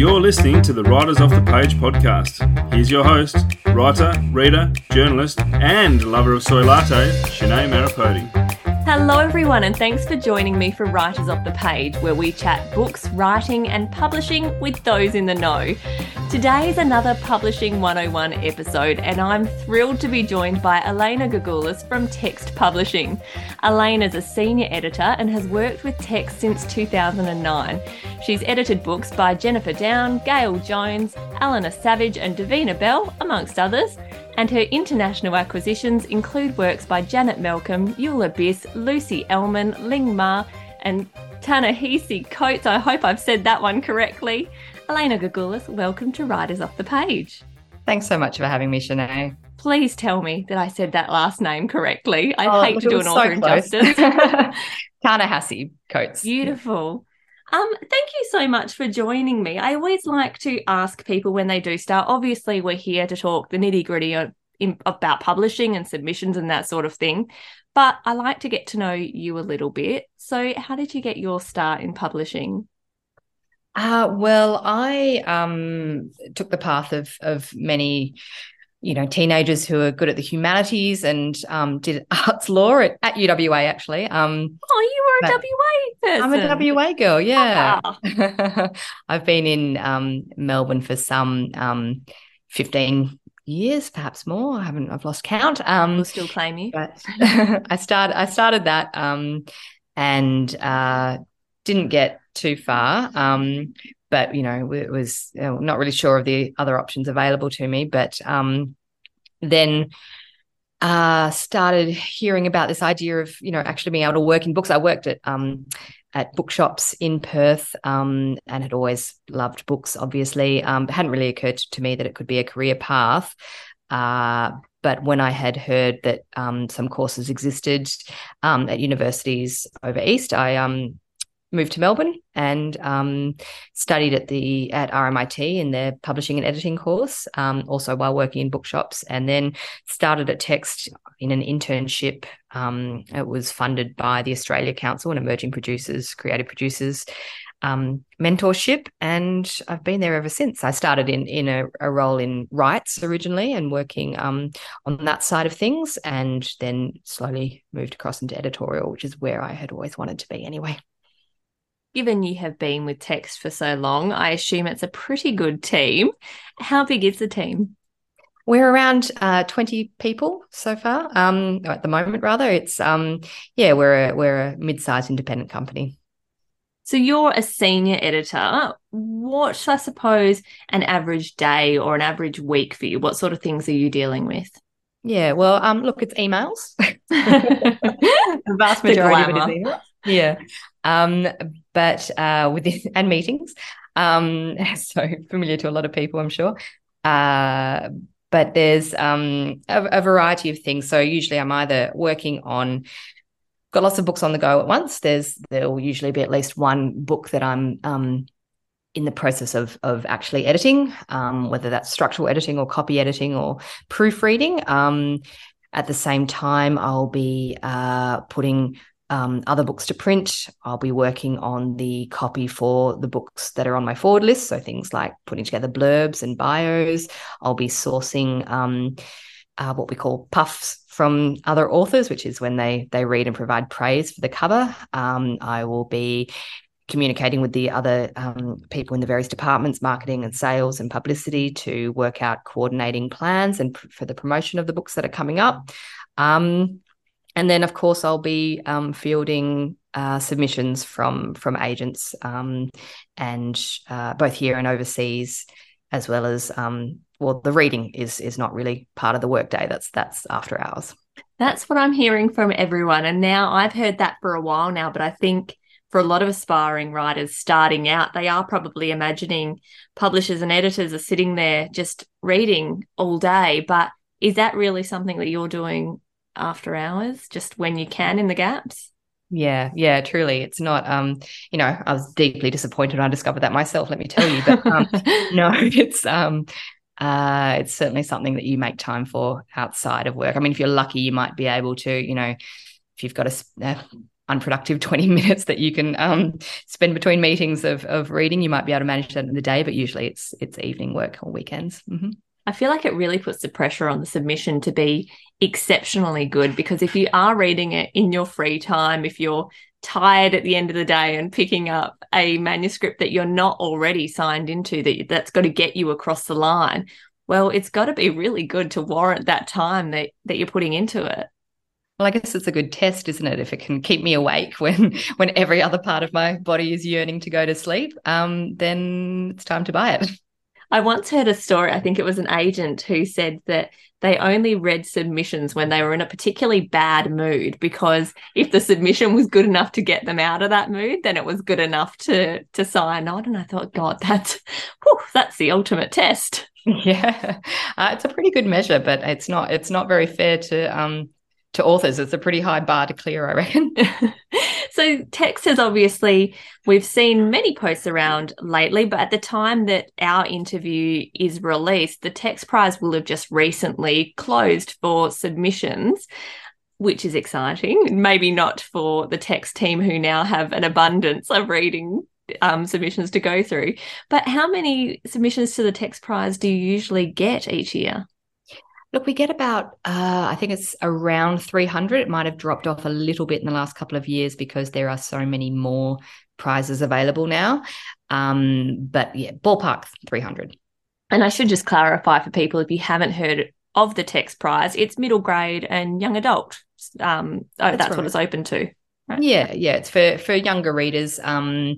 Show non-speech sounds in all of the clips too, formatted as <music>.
You're listening to the Writers Off the Page podcast. Here's your host, writer, reader, journalist, and lover of soy latte, Shanae Maripodi. Hello, everyone, and thanks for joining me for Writers Off the Page, where we chat books, writing, and publishing with those in the know. Today is another Publishing 101 episode, and I'm thrilled to be joined by Alaina Gougoulis from Text Publishing. Alaina is a senior editor and has worked with Text since 2009. She's edited books by Jennifer Down, Gail Jones, Eleanor Savage, and Davina Bell, amongst others and her international acquisitions include works by Janet Malcolm, Eula Biss, Lucy Ellmann, Ling Ma, and Ta-Nehisi Coates. I hope I've said that one correctly. Alaina Gougoulis, welcome to Writers Off the Page. Thanks so much for having me, Shanae. Please tell me that I said that last name correctly. I oh, hate to do an author so injustice. <laughs> Ta-Nehisi Coates. Beautiful. Um, thank you so much for joining me. I always like to ask people when they do start. Obviously, we're here to talk the nitty gritty about publishing and submissions and that sort of thing, but I like to get to know you a little bit. So, how did you get your start in publishing? Uh, well, I um, took the path of of many you know teenagers who are good at the humanities and um, did <laughs> arts law at, at UWA actually. Um, oh, you were a WA person. I'm a WA girl. Yeah, <laughs> I've been in um, Melbourne for some um, fifteen years, perhaps more. I haven't. I've lost count. Um, we'll still claim you. But <laughs> I start, I started that um, and uh, didn't get too far. Um, but you know it was uh, not really sure of the other options available to me but um, then uh, started hearing about this idea of you know actually being able to work in books i worked at um, at bookshops in Perth um, and had always loved books, obviously. Um, hadn't really occurred to me that it could be a career path. Uh, but when I had heard that um, some courses existed um, at universities over East, I um, moved to Melbourne and um, studied at the at RMIT in their publishing and editing course, um, also while working in bookshops, and then started at Text in an internship. Um, it was funded by the Australia Council and Emerging Producers, Creative Producers. Um, mentorship, and I've been there ever since. I started in in a, a role in rights originally, and working um, on that side of things, and then slowly moved across into editorial, which is where I had always wanted to be anyway given you have been with Text for so long, I assume it's a pretty good team. How big is the team? We're around uh, 20 people so far. Um, at the moment, rather, it's um, yeah, we're a, we're a mid-sized independent company. So you're a senior editor. What, I suppose, an average day or an average week for you? What sort of things are you dealing with? Yeah, well, um, look, it's emails. <laughs> the vast <laughs> majority of it is emails. Yeah, um, but uh, <laughs> and meetings. Um, <laughs> so familiar to a lot of people, I'm sure. Uh, but there's um, a, a, variety of things. So usually I'm either working on got lots of books on the go at once. There's there will usually be at least one book that I'm um, in the process of of actually editing, um, whether that's structural editing or copy editing or proofreading. Um, at the same time, I'll be uh, putting um, other books to print. I'll be working on the copy for the books that are on my forward list. So things like putting together blurbs and bios. I'll be sourcing um, uh, what we call puffs from other authors, which is when they they read and provide praise for the cover. Um, I will be communicating with the other um, people in the various departments, marketing and sales and publicity, to work out coordinating plans and pr- for the promotion of the books that are coming up. Um, and then of course I'll be um, fielding uh, submissions from from agents um, and uh, both here and overseas, as well as um, well the reading is is not really part of the workday. That's that's after hours. That's what I'm hearing from everyone, and now I've heard that for a while now. But I think for a lot of aspiring writers starting out, they are probably imagining publishers and editors are sitting there just reading all day. But is that really something that you're doing after hours, just when you can in the gaps. Yeah, yeah, truly. It's not um, you know, I was deeply disappointed when I discovered that myself, let me tell you. But um, <laughs> no, it's um uh it's certainly something that you make time for outside of work. I mean, if you're lucky, you might be able to, you know, if you've got a, a unproductive <laughs> 20 minutes that you can um, spend between meetings of, of reading. You might be able to manage that in the day, but usually it's it's evening work or weekends. Mm-hmm. I feel like it really puts the pressure on the submission to be exceptionally good because if you are reading it in your free time, if you're tired at the end of the day and picking up a manuscript that you're not already signed into that that's got to get you across the line, well, it's got to be really good to warrant that time that that you're putting into it. Well, I guess it's a good test, isn't it? If it can keep me awake when <laughs> when every other part of my body is yearning to go to sleep, um, then it's time to buy it. <laughs> I once heard a story, I think it was an agent who said that they only read submissions when they were in a particularly bad mood because if the submission was good enough to get them out of that mood, then it was good enough to to sign on. And I thought, God, that's whew, that's the ultimate test. <laughs> Yeah, uh, it's a pretty good measure, but it's not it's not very fair to um to authors. It's a pretty high bar to clear, I reckon. <laughs> so text has obviously we've seen many posts around lately, but at the time that our interview is released, the text prize will have just recently closed for submissions. Which is exciting. Maybe not for the text team who now have an abundance of reading um, submissions to go through. But how many submissions to the text prize do you usually get each year? Look, we get about, uh, I think it's around 300. It might have dropped off a little bit in the last couple of years because there are so many more prizes available now. Um, but yeah, ballpark 300. And I should just clarify for people if you haven't heard of the text prize, it's middle grade and young adult. Um, oh, that's, that's right. what it's open to. Right? Yeah, yeah, it's for for younger readers. Um,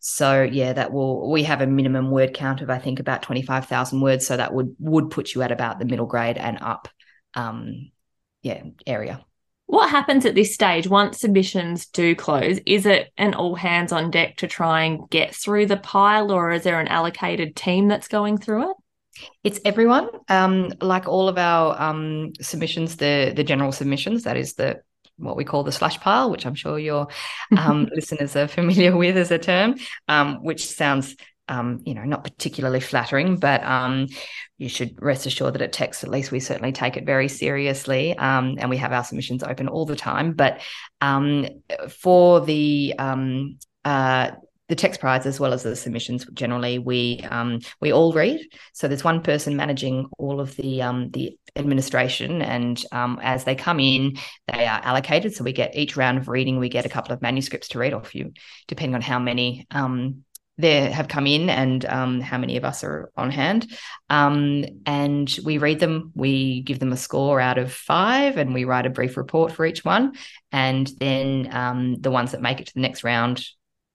so yeah, that will we have a minimum word count of I think about twenty five thousand words. So that would would put you at about the middle grade and up, um, yeah, area. What happens at this stage once submissions do close? Is it an all hands on deck to try and get through the pile, or is there an allocated team that's going through it? It's everyone. Um, like all of our um, submissions, the the general submissions, that is the what we call the slush pile, which I'm sure your <laughs> um, listeners are familiar with as a term, um, which sounds, um, you know, not particularly flattering, but um, you should rest assured that at text, at least we certainly take it very seriously, um, and we have our submissions open all the time. But um, for the uh, the text prize as well as the submissions generally we um, we all read so there's one person managing all of the um, the administration and um, as they come in they are allocated so we get each round of reading we get a couple of manuscripts to read off you depending on how many um, there have come in and um, how many of us are on hand. Um, and we read them, we give them a score out of five, and we write a brief report for each one. And then um, the ones that make it to the next round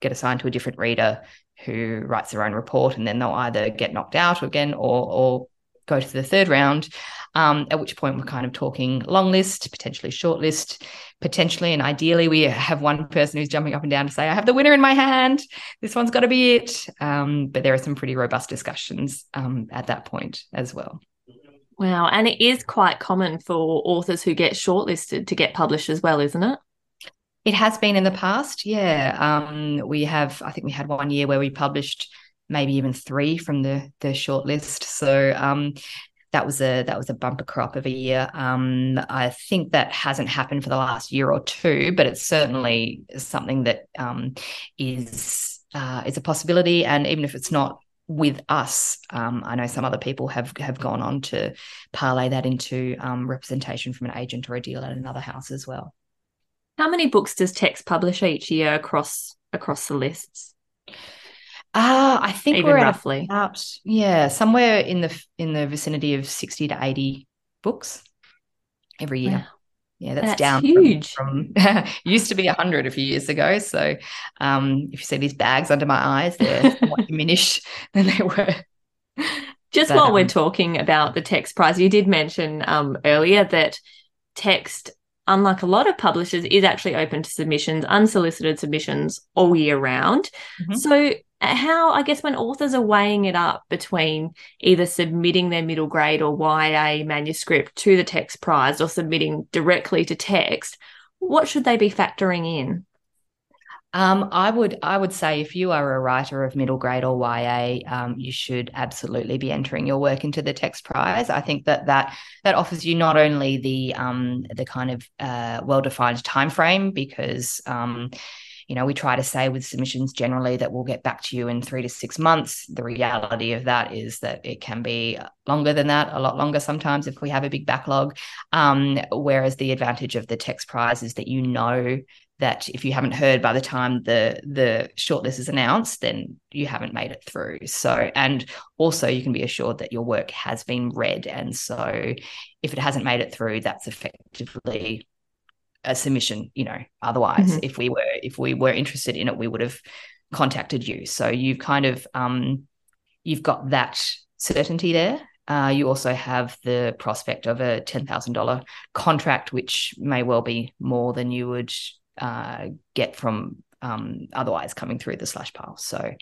get assigned to a different reader who writes their own report, and then they'll either get knocked out again or or go to the third round. Um, at which point we're kind of talking long list, potentially short list, potentially, and ideally we have one person who's jumping up and down to say, "I have the winner in my hand. This one's got to be it." Um, but there are some pretty robust discussions um, at that point as well. Wow, and it is quite common for authors who get shortlisted to get published as well, isn't it? It has been in the past, yeah. Um, we have, I think we had one year where we published maybe even three from the the short list. So um, that was a that was a bumper crop of a year. Um, I think that hasn't happened for the last year or two, but it's certainly something that um, is uh, is a possibility. And even if it's not with us, um, I know some other people have have gone on to parlay that into um, representation from an agent or a deal at another house as well. How many books does Text publish each year across across the lists? Uh, I think Even we're roughly about yeah, somewhere in the in the vicinity of sixty to eighty books every year. Wow. Yeah, that's, that's down huge. From, <laughs> from used to be hundred a few years ago. So, um, if you see these bags under my eyes, they're <laughs> somewhat diminished than they were. Just but, while um, we're talking about the text prize, you did mention um, earlier that text unlike a lot of publishers, is actually open to submissions, unsolicited submissions all year round. Mm-hmm. So, how, I guess, when authors are weighing it up between either submitting their middle grade or YA manuscript to the text prize or submitting directly to text, what should they be factoring in? Um, I would I would say if you are a writer of middle grade or YA, um, you should absolutely be entering your work into the text prize. I think that that that offers you not only the um, the kind of uh, well defined time frame because um, you know, we try to say with submissions generally that we'll get back to you in three to six months. The reality of that is that it can be longer than that, a lot longer sometimes if we have a big backlog. Um, whereas the advantage of the text prize is that you know that if you haven't heard by the time the the shortlist is announced, then you haven't made it through. So, and also you can be assured that your work has been read, and so if it hasn't made it through, that's effectively a submission you know otherwise. Mm-hmm. if we were if we were interested in it we would have contacted you. So you've kind of um you've got that certainty there. Uh, you also have the prospect of a $10,000 contract, which may well be more than you would uh, get from um, otherwise coming through the slush pile. So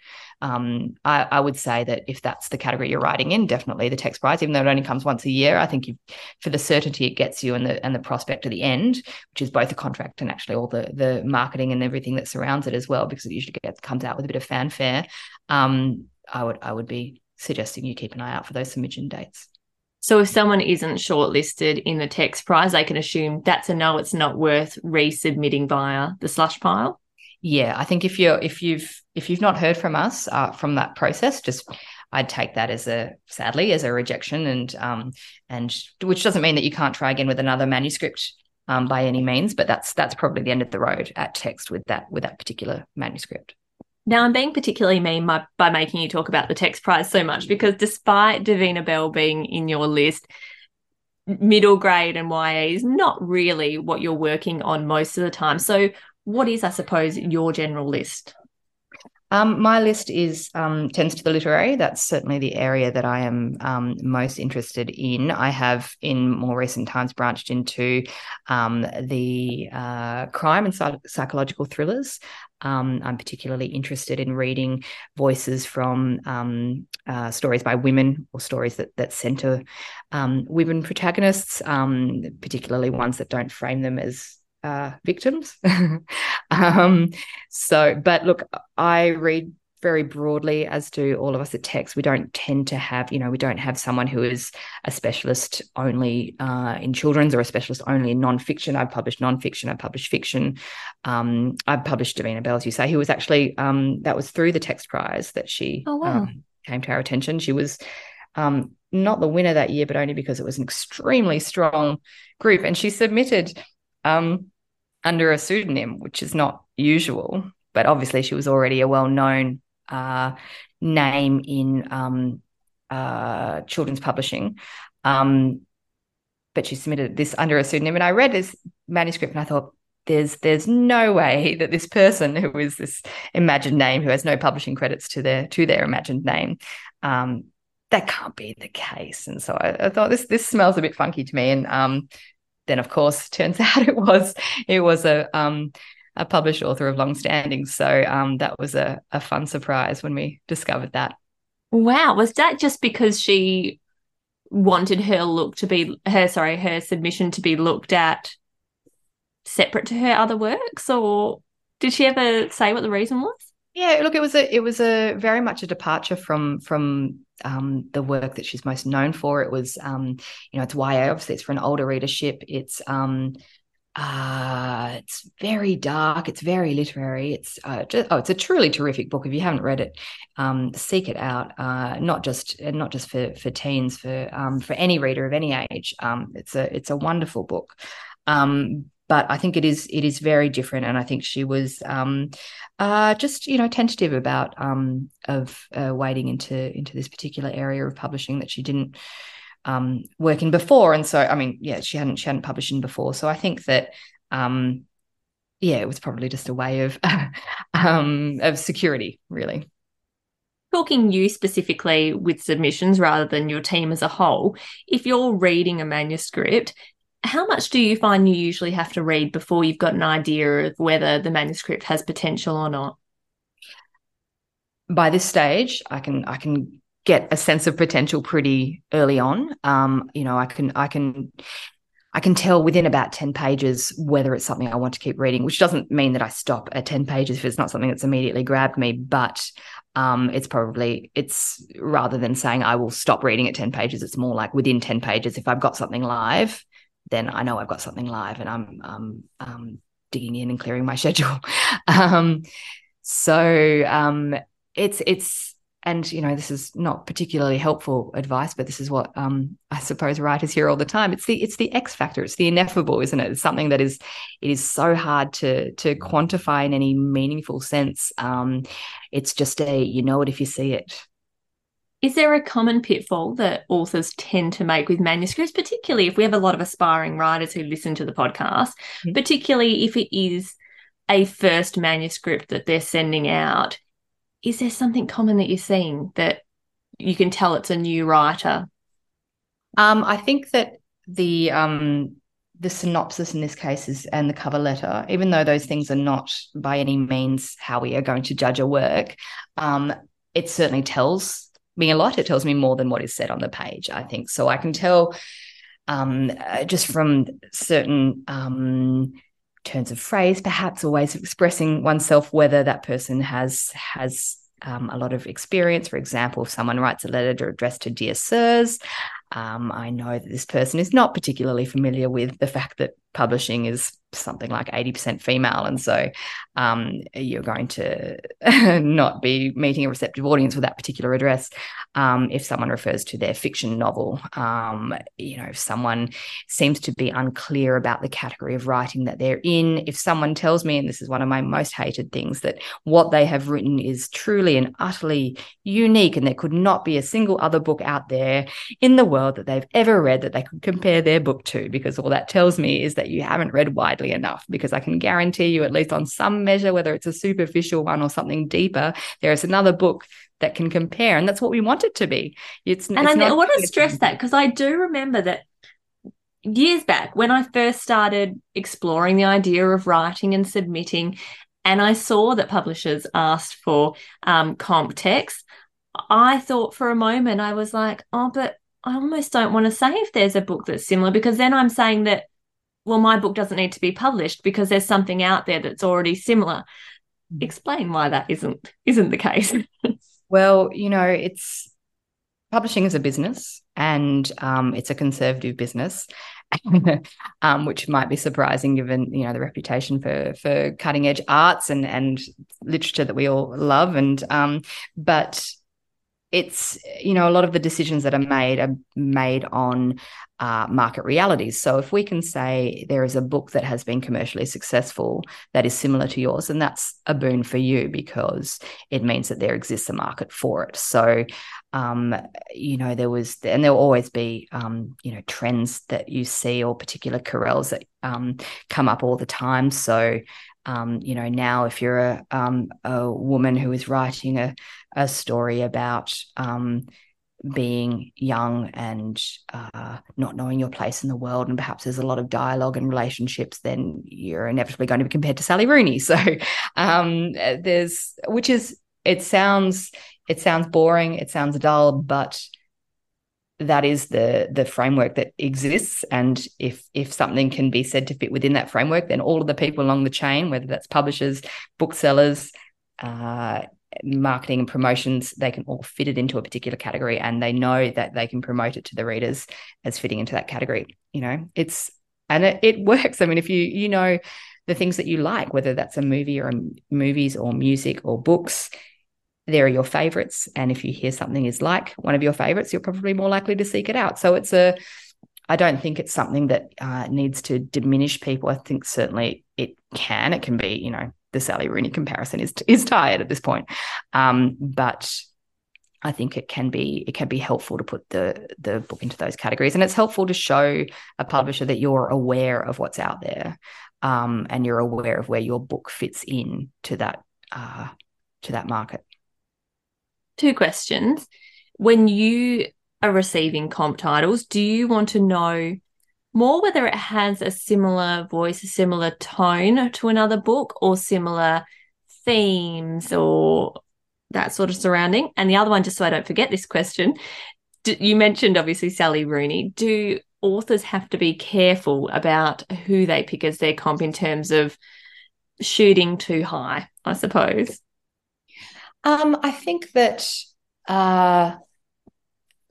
um, I, I, would say that if that's the category you're writing in, definitely the text prize, even though it only comes once a year, I think for the certainty it gets you and the and the prospect of the end, which is both a contract and actually all the the marketing and everything that surrounds it as well, because it usually gets comes out with a bit of fanfare. Um, I would I would be suggesting you keep an eye out for those submission dates. So if someone isn't shortlisted in the text prize, they can assume that's a no, it's not worth resubmitting via the slush pile yeah, I think if you're if you've if you've not heard from us uh, from that process, just I'd take that as a sadly as a rejection, and um and which doesn't mean that you can't try again with another manuscript um, by any means, but that's that's probably the end of the road at text with that with that particular manuscript. Now, I'm being particularly mean by, by making you talk about the text prize so much because despite Davina Bell being in your list, middle grade and YA is not really what you're working on most of the time. So, what is, I suppose, your general list? Um, my list is um, tends to the literary. That's certainly the area that I am um, most interested in. I have, in more recent times, branched into um, the uh, crime and psych- psychological thrillers. Um, I'm particularly interested in reading voices from um, uh, stories by women or stories that that centre women protagonists, particularly ones that don't frame them as uh, victims. <laughs> um, so, but look, I read very broadly, as do all of us at Text. We don't tend to have, you know, we don't have someone who is a specialist only uh, in children's or a specialist only in nonfiction. I've published nonfiction, I've published fiction. Um, I've published Davina Bell, as you say, who was actually, um, that was through the Text Prize that she oh, wow. um, came to our attention. She was um, not the winner that year, but only because it was an extremely strong group. And she submitted um, under a pseudonym, which is not usual. But obviously, she was already a well known uh, name in um, uh, children's publishing. Um, but she submitted this under a pseudonym. And I read this manuscript and I thought, there's there's no way <laughs> that this person who is this imagined name who has no publishing credits to their to their imagined name um, that can't be the case and so I, I, thought this this smells a bit funky to me and um, then of course <laughs> turns out it was it was a um, a published author of long standing so um, that was a, a fun surprise when we discovered that. Wow. Was that just because she wanted her look to be her sorry her submission to be looked at separate to her other works or did she ever say what the reason was yeah look it was a it was a very much a departure from from um, the work that she's most known for. It was, um, you know, it's YA. Obviously, it's for an older readership. It's um, uh, it's very dark. It's very literary. It's uh, just, oh, it's a truly terrific book. If you haven't read it, um, seek it out. Uh, not just not just for for teens, for um, for any reader of any age. Um, it's a it's a wonderful book. Um, but I think it is it is very different, and I think she was um, uh, just you know tentative about um, of uh, wading into into this particular area of publishing that she didn't um, work in before, and so I mean, yeah, she hadn't she hadn't published in before, so I think that um, yeah, it was probably just a way of <laughs> um, of security, really. Talking you specifically with submissions rather than your team as a whole, if you're reading a manuscript, how much do you find you usually have to read before you've got an idea of whether the manuscript has potential or not? By this stage, I can I can get a sense of potential pretty early on. Um, you know, I can I can I can tell within about 10 pages whether it's something I want to keep reading, which doesn't mean that I stop at 10 pages if it's not something that's immediately grabbed me, but um, it's probably it's rather than saying I will stop reading at 10 pages, it's more like within 10 pages. If I've got something live, then I know I've got something live and I'm um, um, digging in and clearing my <laughs> schedule. um, so um, it's it's and you know this is not particularly helpful advice but this is what um, i suppose writers hear all the time. It's the it's the x factor. It's the ineffable isn't it? It's something that is it is so hard to to quantify in any meaningful sense. Um, it's just a you know it if you see it is there a common pitfall that authors tend to make with manuscripts particularly if we have a lot of aspiring writers who listen to the podcast mm-hmm. particularly if it is a first manuscript that they're sending out is there something common that you're seeing that you can tell it's a new writer? Um, I think that the um, the synopsis in this case is and the cover letter, even though those things are not by any means how we are going to judge a work, um, it certainly tells me a lot. It tells me more than what is said on the page. I think so. I can tell um, uh, just from certain um, turns of phrase, perhaps, or ways of expressing oneself, whether that person has has um, a lot of experience. For example, if someone writes a letter addressed to dear sirs, um, I know that this person is not particularly familiar with the fact that publishing is something like 80% female. And so um, you're going to <laughs> not be meeting a receptive audience with that particular address. Um, if someone refers to their fiction novel, um, you know, if someone seems to be unclear about the category of writing that they're in, if someone tells me, and this is one of my most hated things, that what they have written is truly and utterly unique and there could not be a single other book out there in the world that they've ever read that they could compare their book to, because all that tells me is that you haven't read widely enough, because I can guarantee you, at least on some measure, whether it's a superficial one or something deeper, there is another book that can compare. And that's what we want it to be. It's, and it's I, I want to stress that because I do remember that years back when I first started exploring the idea of writing and submitting, and I saw that publishers asked for um, comp text, I thought for a moment, I was like, oh, but I almost don't want to say if there's a book that's similar because then I'm saying that, well, my book doesn't need to be published because there's something out there that's already similar. Mm. Explain why that isn't isn't the case. <laughs> Well, you know, it's publishing is a business and um, it's a conservative business. <laughs> um, which might be surprising given you know the reputation for for cutting edge arts and and literature that we all love and um, but it's you know a lot of the decisions that are made are made on uh, market realities. So if we can say there is a book that has been commercially successful that is similar to yours, and that's a boon for you because it means that there exists a market for it. So um, you know there was and there will always be um, you know trends that you see or particular corrals that um, come up all the time. So um, you know, now if you're a um, a woman who is writing a a story about um, being young and uh, not knowing your place in the world, and perhaps there's a lot of dialogue and relationships, then you're inevitably going to be compared to Sally Rooney. <laughs> So um, there's, which is, it sounds, it sounds boring, it sounds dull, but that is the the framework that exists. And if if something can be said to fit within that framework then all of the people along the chain whether that's publishers booksellers uh, marketing and promotions they can all fit it into a particular category and they know that they can promote it to the readers as fitting into that category you know? It's and it, it <laughs> works. I mean if you you know the things that you like whether that's a movie or a, movies or music or books there are your favorites. And if you hear something is like one of your favorites, you're probably more likely to seek it out. So it's a, I don't think it's something that uh, needs to diminish people. I think certainly it can. It can be, you know, the Sally Rooney comparison is is tired at this point, um, but I think it can be it can be helpful to put the the book into those categories, and it's helpful to show a publisher that you're aware of what's out there, um, and you're aware of where your book fits in to that uh, to that market two questions. When you are receiving comp titles, do you want to know more whether it has a similar voice, a similar tone to another book, or similar themes or that sort of surrounding? And the other one, just so I don't forget this question, you mentioned obviously Sally Rooney. Do authors have to be careful about who they pick as their comp in terms of shooting too high, I suppose? Um, I think that uh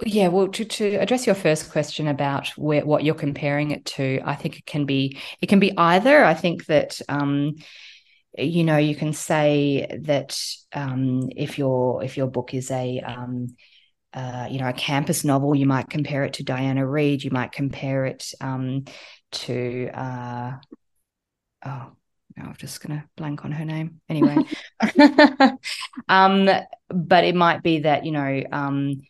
yeah, well, to, to address your first question about where what you're comparing it to, I think it can be it can be either. I think that um, you know you can say that um, if your if your book is a um, uh, you know a campus novel, you might compare it to Diana Reid. You might compare it um, to uh, oh now I'm just going to blank on her name anyway. <laughs> um, but it might be that you know um,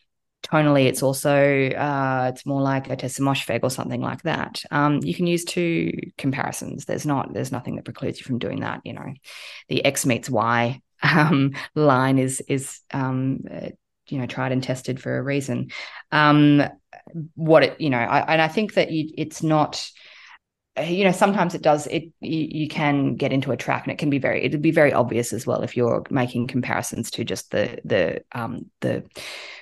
tonally it's also uh, it's more like a Ottessa Moshfegh or something like that. Um, you can use two comparisons. There's not there's nothing that precludes you from doing that. You know, the X meets Y <laughs> um, line is is um, uh, you know tried and tested for a reason. Um, what it you know, I, and I think that you, it's not you know sometimes it does it you, you, can get into a trap and it can be very it'll be very obvious as well if you're making comparisons to just the the um the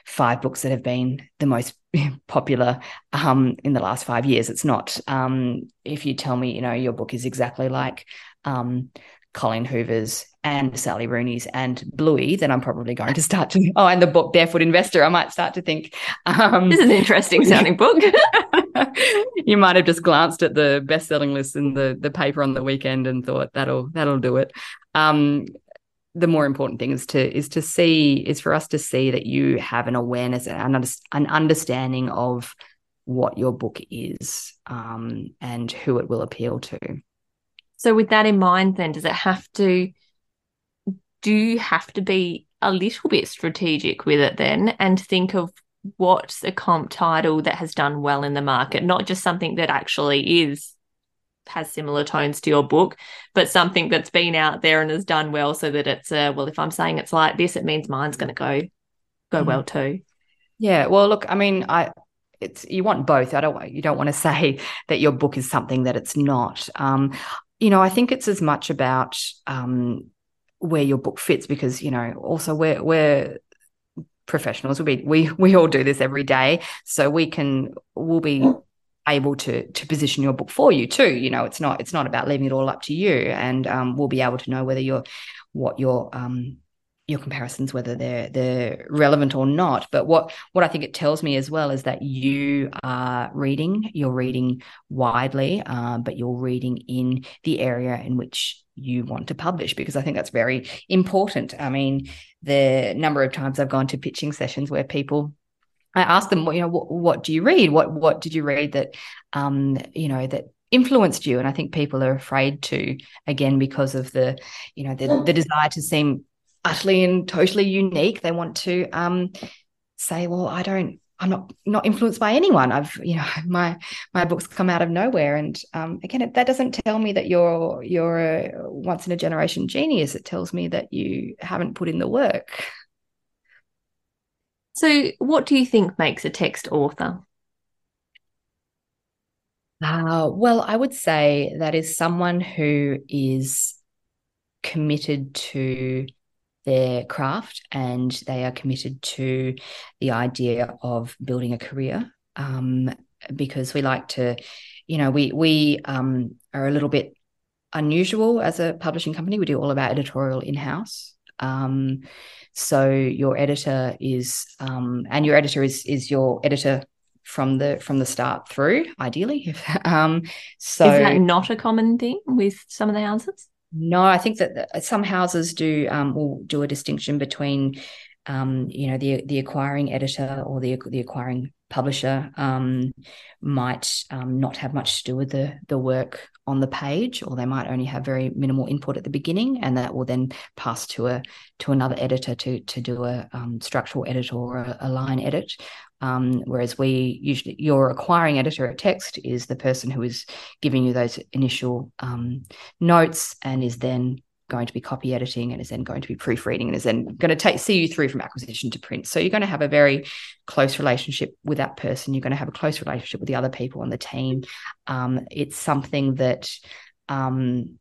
five books that have been the most <laughs> popular um in the last five years. It's not um if you tell me you know your book is exactly like um Colleen Hoover's and Sally Rooney's and Bluey, then I'm probably going to start to oh, and the book Barefoot Investor. I might start to think um, this is an interesting sounding book. <laughs> you might have just glanced at the best-selling list in the the paper on the weekend and thought that'll that'll do it. Um, the more important thing is to is to see is for us to see that you have an awareness and an understanding of what your book is um, and who it will appeal to. So, with that in mind, then does it have to? Do you have to be a little bit strategic with it then, and think of what's a comp title that has done well in the market, not just something that actually is has similar tones to your book, but something that's been out there and has done well so that it's a well, if I'm saying it's like this, it means mine's gonna go go mm-hmm. well too. Yeah. Well look, I mean, I it's you want both. I don't you don't want to <laughs> say that your book is something that it's not. Um, you know, I think it's as much about um, where your book fits because you know also we're we're professionals. We we we all do this every day, so we can we'll be able to to position your book for you too. You know, it's not it's not about leaving it all up to you, and um, we'll be able to know whether you're what your um, your comparisons whether they're they're relevant or not but what what i think it tells me as well is that you are reading you're reading widely uh, but you're reading in the area in which you want to publish because i think that's very important i mean the number of times i've gone to pitching sessions where people I ask them, you know, what, what do you read? What what did you read that, um, you know, that influenced you? And I think people are afraid to, again, because of the, you know, the, the desire to seem utterly and totally unique. They want to um, say, well, I don't, I'm not not influenced by anyone. I've, you know, <laughs> my my books come out of nowhere, and um, again, it, that doesn't tell me that you're you're a once in a generation genius. It tells me that you haven't put in the work. So, what do you think makes a text author? Uh, well, I would say that is someone who is committed to their craft and they are committed to the idea of building a career um, because we like to you know we we um, are a little bit unusual as a publishing company. We do all of our editorial in-house. Um, so your editor is um, and your editor is is your editor from the from the start through ideally. <laughs> Um so is that not a common thing with some of the houses no, I think that some houses do um, will do a distinction between, um, you know, the the acquiring editor or the the acquiring publisher um, might um, not have much to do with the the work on the page, or they might only have very minimal input at the beginning, and that will then pass to a to another editor to to do a um, structural edit or a, a line edit. Um, whereas we usually, your acquiring editor at text is the person who is giving you those initial um, notes and is then going to be copy editing and is then going to be proofreading and is then going to take see you through from acquisition to print. So you're going to have a very close relationship with that person. You're going to have a close relationship with the other people on the team. Um, it's something that um,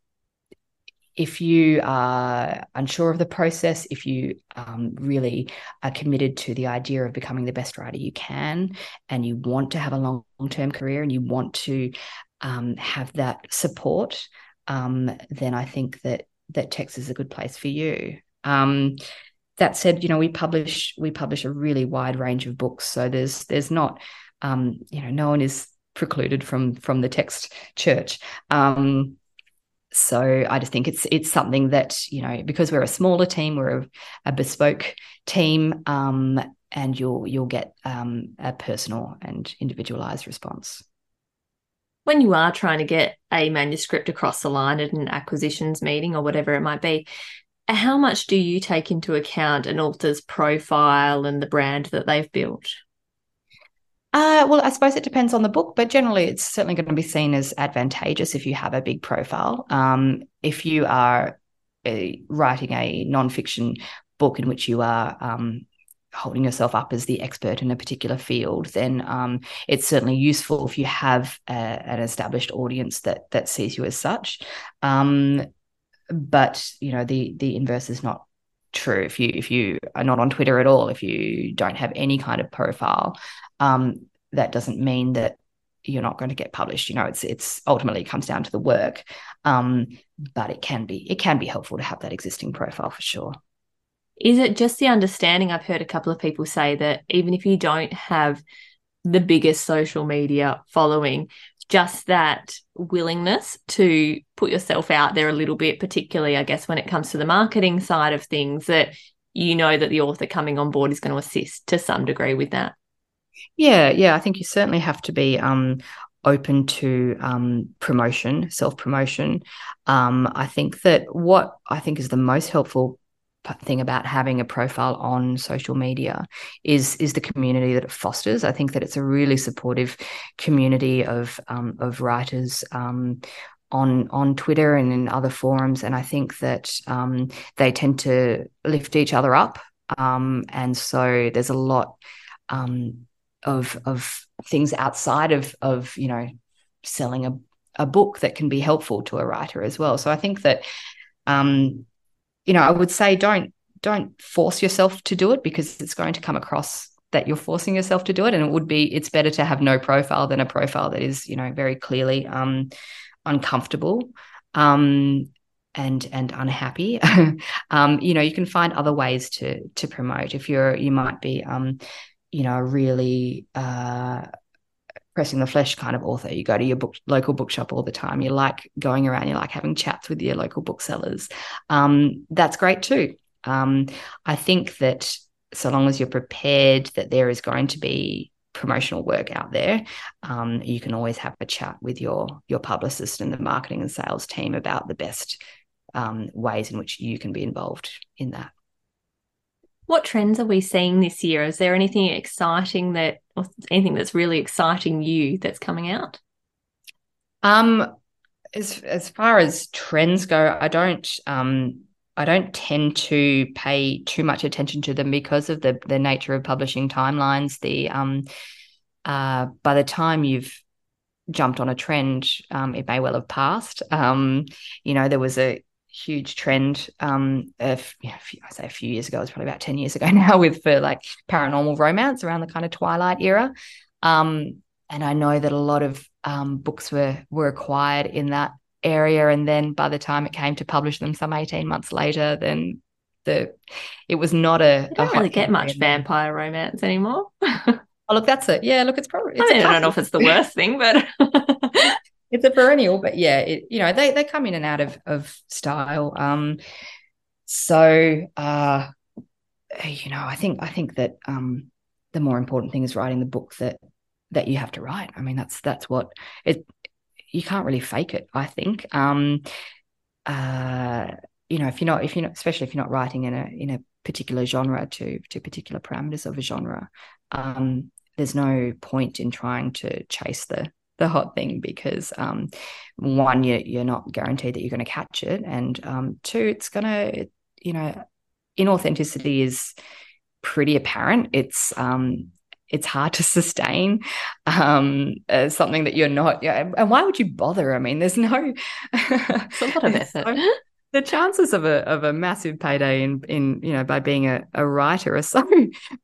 if you are unsure of the process, if you um, really are committed to the idea of becoming the best writer you can, and you want to have a long term career and you want to um, have that support, um, then I think that that text is a good place for you. Um, that said, you know, we publish we publish a really wide range of books, so there's there's not, um, you know, no one is precluded from from the text church. Um, so I just think it's it's something that you know because we're a smaller team, we're a, a bespoke team, um, and you'll you'll get um, a personal and individualized response. When you are trying to get a manuscript across the line at an acquisitions meeting or whatever it might be, how much do you take into account an author's profile and the brand that they've built? Uh, well, I suppose it depends on the book, but generally it's certainly going to be seen as advantageous if you have a big profile. Um, if you are uh, writing a nonfiction book in which you are um, holding yourself up as the expert in a particular field, then um, it's certainly useful if you have a, an established audience that that sees you as such. Um, but you know, the the inverse is not true. If you if you are not on Twitter at all, if you don't have any kind of profile, um, that doesn't mean that you're not going to get published. You know, it's it's ultimately comes down to the work, um, but it can be it can be helpful to have that existing profile for sure. Is it just the understanding? I've heard a couple of people say that even if you don't have the biggest social media following, just that willingness to put yourself out there a little bit, particularly, I guess, when it comes to the marketing side of things, that you know that the author coming on board is going to assist to some degree with that. Yeah, yeah, I think you certainly have to be um, open to um, promotion, self promotion. Um, I think that what I think is the most helpful thing about having a profile on social media is is the community that it fosters. I think that it's a really supportive community of um, of writers um, on on Twitter and in other forums, and I think that um, they tend to lift each other up, um, and so there's a lot um, of of things outside of of you know selling a a book that can be helpful to a writer as well. So I think that um, you know I would say don't don't force yourself to do it because it's going to come across that you're forcing yourself to do it. And it would be it's better to have no profile than a profile that is you know very clearly um, uncomfortable um, and and unhappy. <laughs> Um, you know you can find other ways to to promote. If you're you might be um, you know, really uh, pressing the flesh kind of author. You go to your book local bookshop all the time. You like going around. You like having chats with your local booksellers. Um, that's great too. Um, I think that so long as you're prepared that there is going to be promotional work out there, um, you can always have a chat with your your publicist and the marketing and sales team about the best um, ways in which you can be involved in that. What trends are we seeing this year? Is there anything exciting that, or anything that's really exciting you that's coming out? Um, as as far as trends go, I don't um I don't tend to pay too much attention to them because of the the nature of publishing timelines. The um uh by the time you've jumped on a trend, um, it may well have passed. Um, you know, there was a huge trend um of you know, I say a few years ago, it's probably about 10 years ago <laughs> now with for like paranormal romance around the kind of twilight era. Um and I know that a lot of um books were were acquired in that area and then by the time it came to publish them some 18 months later then the it was not a you don't a really get much vampire romance anymore. <laughs> oh look that's it. Yeah, look it's probably it's I, mean, I don't know if it's the worst thing but <laughs> it's a perennial, but yeah, it, you know, they they come in and out of of style. Um, so uh, you know, I think I think that um, the more important thing is writing the book that that you have to write. I mean, that's that's what it. You can't really fake it. I think. Um, uh, you know, if you're not, if you're not, especially if you're not writing in a in a particular genre to to particular parameters of a genre, um, there's no point in trying to chase the the hot thing because um, one, you, you're not guaranteed that you're going to catch it, and um, two, it's going to, you know, inauthenticity is pretty apparent. It's um, it's hard to <laughs> sustain um, as something that you're not. Yeah, and why would you bother? I mean, there's no. <laughs> it's a lot of effort. <laughs> the chances of a of a massive payday in in you know by being a, a writer are <laughs> so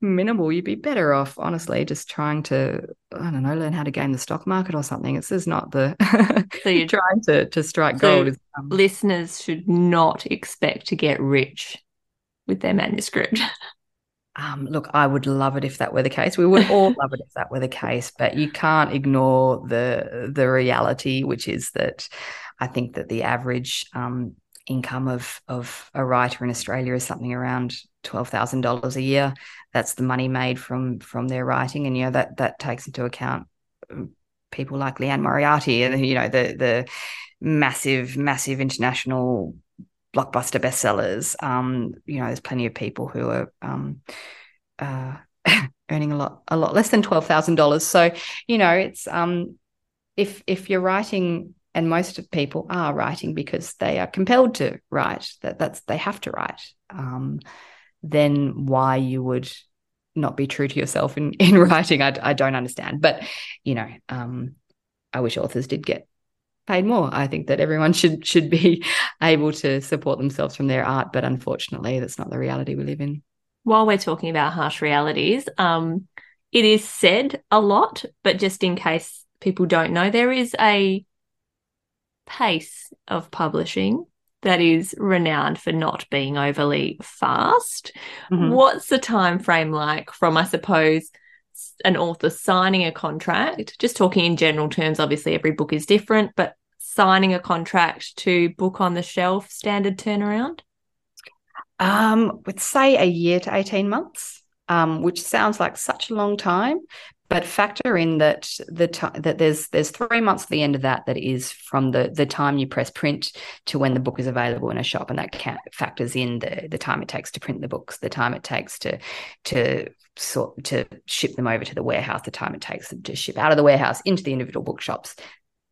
minimal. You'd be better off, honestly, just trying to I don't know learn how to game the stock market or something. It's just not the <laughs> so you're <laughs> trying to to strike so gold. Um, listeners should not expect to get rich with their manuscript. Um, look, I would love it if that were the case. We would all love it if that were the case, but you can't ignore the the reality, which is that I think that the average um, income of of a writer in Australia is something around twelve thousand dollars a year. That's the money made from from their writing, and you know that that takes into account um, people like Liane Moriarty and you know the the massive massive international blockbuster bestsellers. Um, you know, there's plenty of people who are um, uh, <laughs> earning a lot a lot less than twelve thousand dollars. So you know, it's um, if if you're writing and most of people are writing because they are compelled to write that that's they have to write. Um, then why you would not be true to yourself in <laughs> in writing I, I don't understand. But you know um, I wish authors did get paid more. I think that everyone should should be <laughs> able to support themselves from their art but unfortunately that's not the reality we live in. While we're talking about harsh realities um, it is said a lot but just in case people don't know there is a pace of publishing that is renowned for not being overly fast. Mm-hmm. What's the time frame like from, I suppose, an author signing a contract? Just talking in general terms, obviously every book is different, but signing a contract to book on the shelf standard turnaround? Um, would say a year to 18 months. Um, which sounds like such a long time, but factor in that the t- that there's there's three months at the end of that that is from the the time you press print to when the book is available in a shop, and that factors in the the time it takes to print the books, the time it takes to to sort to ship them over to the warehouse, the time it takes them to ship out of the warehouse into the individual bookshops,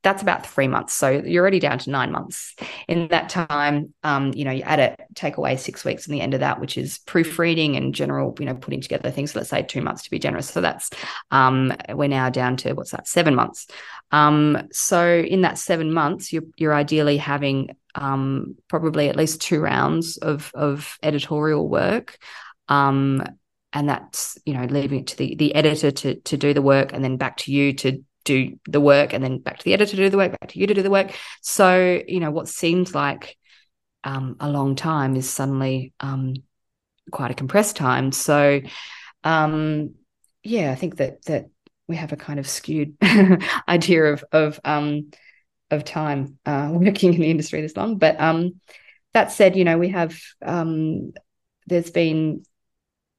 that's about three months. So you're already down to nine months. In that time, um, you know, you add a take away six weeks in the end of that, which is proofreading and general, you know, putting together things. So let's say two months to be generous. So that's um, we're now down to what's that, seven months. Um, so in that seven months, you're you're ideally having um, probably at least two rounds of of editorial work. Um, and that's you know leaving it to the the editor to to do the work and then back to you to do the work and then back to the editor to do the work, back to you to do the work. So, you know, what seems like um, a long time is suddenly um, quite a compressed time. So, um, yeah, I think that that we have a kind of skewed <laughs> idea of of um, of time uh, <laughs> working in the industry this long. But um, that said, you know, we have um, there's been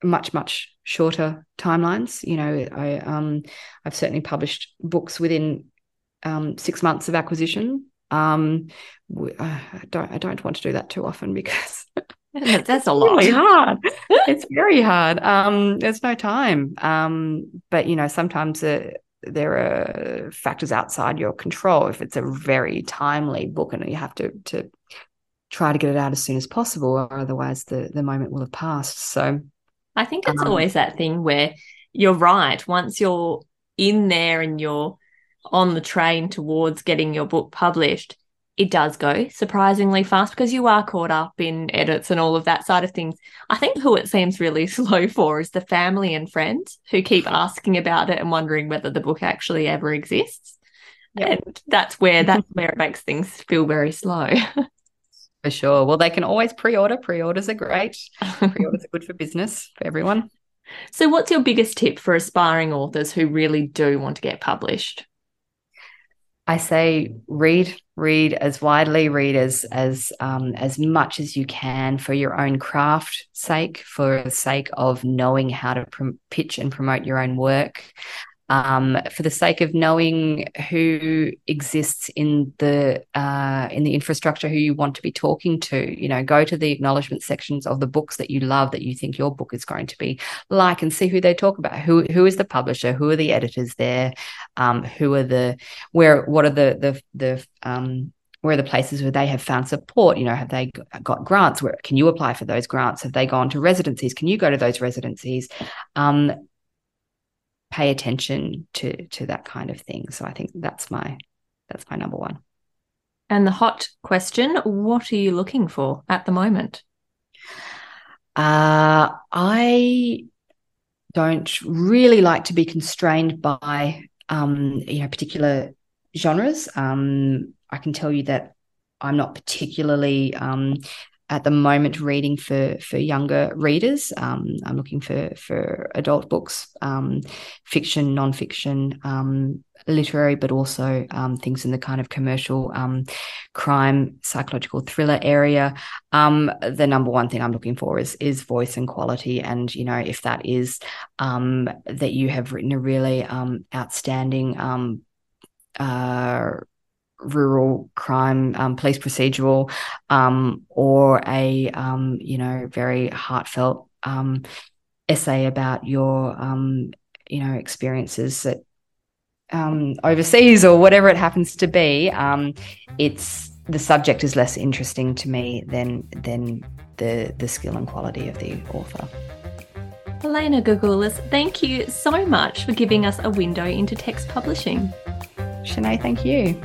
much much shorter timelines. You know, I um, I've certainly published books within um, six months of acquisition. Um, uh, I don't I don't want to do that too often because <laughs> that's a lot. Really hard. <laughs> it's very hard. Um, there's no time. Um, but you know, sometimes uh, there are factors outside your control. If it's a very timely book and you have to to try to get it out as soon as possible, or otherwise the the moment will have passed. So I think it's um, always that thing where you're right. Once you're in there and you're on the train towards getting your book published, it does go surprisingly fast because you are caught up in edits and all of that side of things. I think who it seems really <laughs> slow for is the family and friends who keep asking about it and wondering whether the book actually ever exists. Yep. And that's where that's where it makes things feel very slow. <laughs> For sure. Well, they can always pre-order. Pre-orders are great. <laughs> Pre-orders are good for business for everyone. So, what's your biggest tip for aspiring authors who really do want to get published? I say read, read as widely, read as as um, as much as you can for your own craft sake, for the sake of knowing how to pr- pitch and promote your own work um, for the sake of knowing who exists in the uh, in the infrastructure who you want to be talking to. You know, go to the acknowledgement sections of the books that you love that you think your book is going to be like, and see who they talk about. Who who is the publisher? Who are the editors there? Um, who are the where? What are the the the um, where are the places where they have found support? You know, have they got grants? Where can you apply for those grants? Have they gone to residencies? Can you go to those residencies? Um, pay attention to to that kind of thing. So I think that's my that's my number one. And the hot question what are you looking for at the moment? Uh, I don't really like to be constrained by um, you know particular genres. Um, I can tell you that I'm not particularly um, at the moment reading for for younger readers. Um, I'm looking for for adult books, um, fiction, nonfiction, um, literary, but also um, things in the kind of commercial um, crime, psychological thriller area. Um, the number one thing I'm looking for is is voice and quality, and you know if that is that you have written a really outstanding. Uh, rural crime um, police procedural um, or a um, you know very heartfelt um, essay about your um, you know experiences at um, overseas or whatever it happens to be it's the subject is less interesting to me than than the the skill and quality of the author Alaina Gougoulis, thank you so much for giving us a window into text publishing. Chenee, thank you.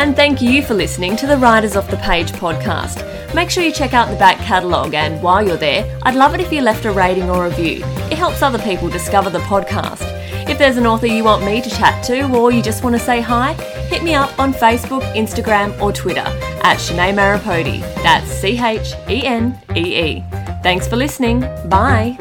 And thank you for listening to the Writers Off the Page podcast. Make sure you check out the back catalogue, and while you're there, I'd love it if you left a rating or review. It helps other people discover the podcast. If there's an author you want me to chat to, or you just want to say hi, hit me up on Facebook, Instagram, or Twitter at Chenee Maripodi. That's C H E N E E. Thanks for listening. Bye.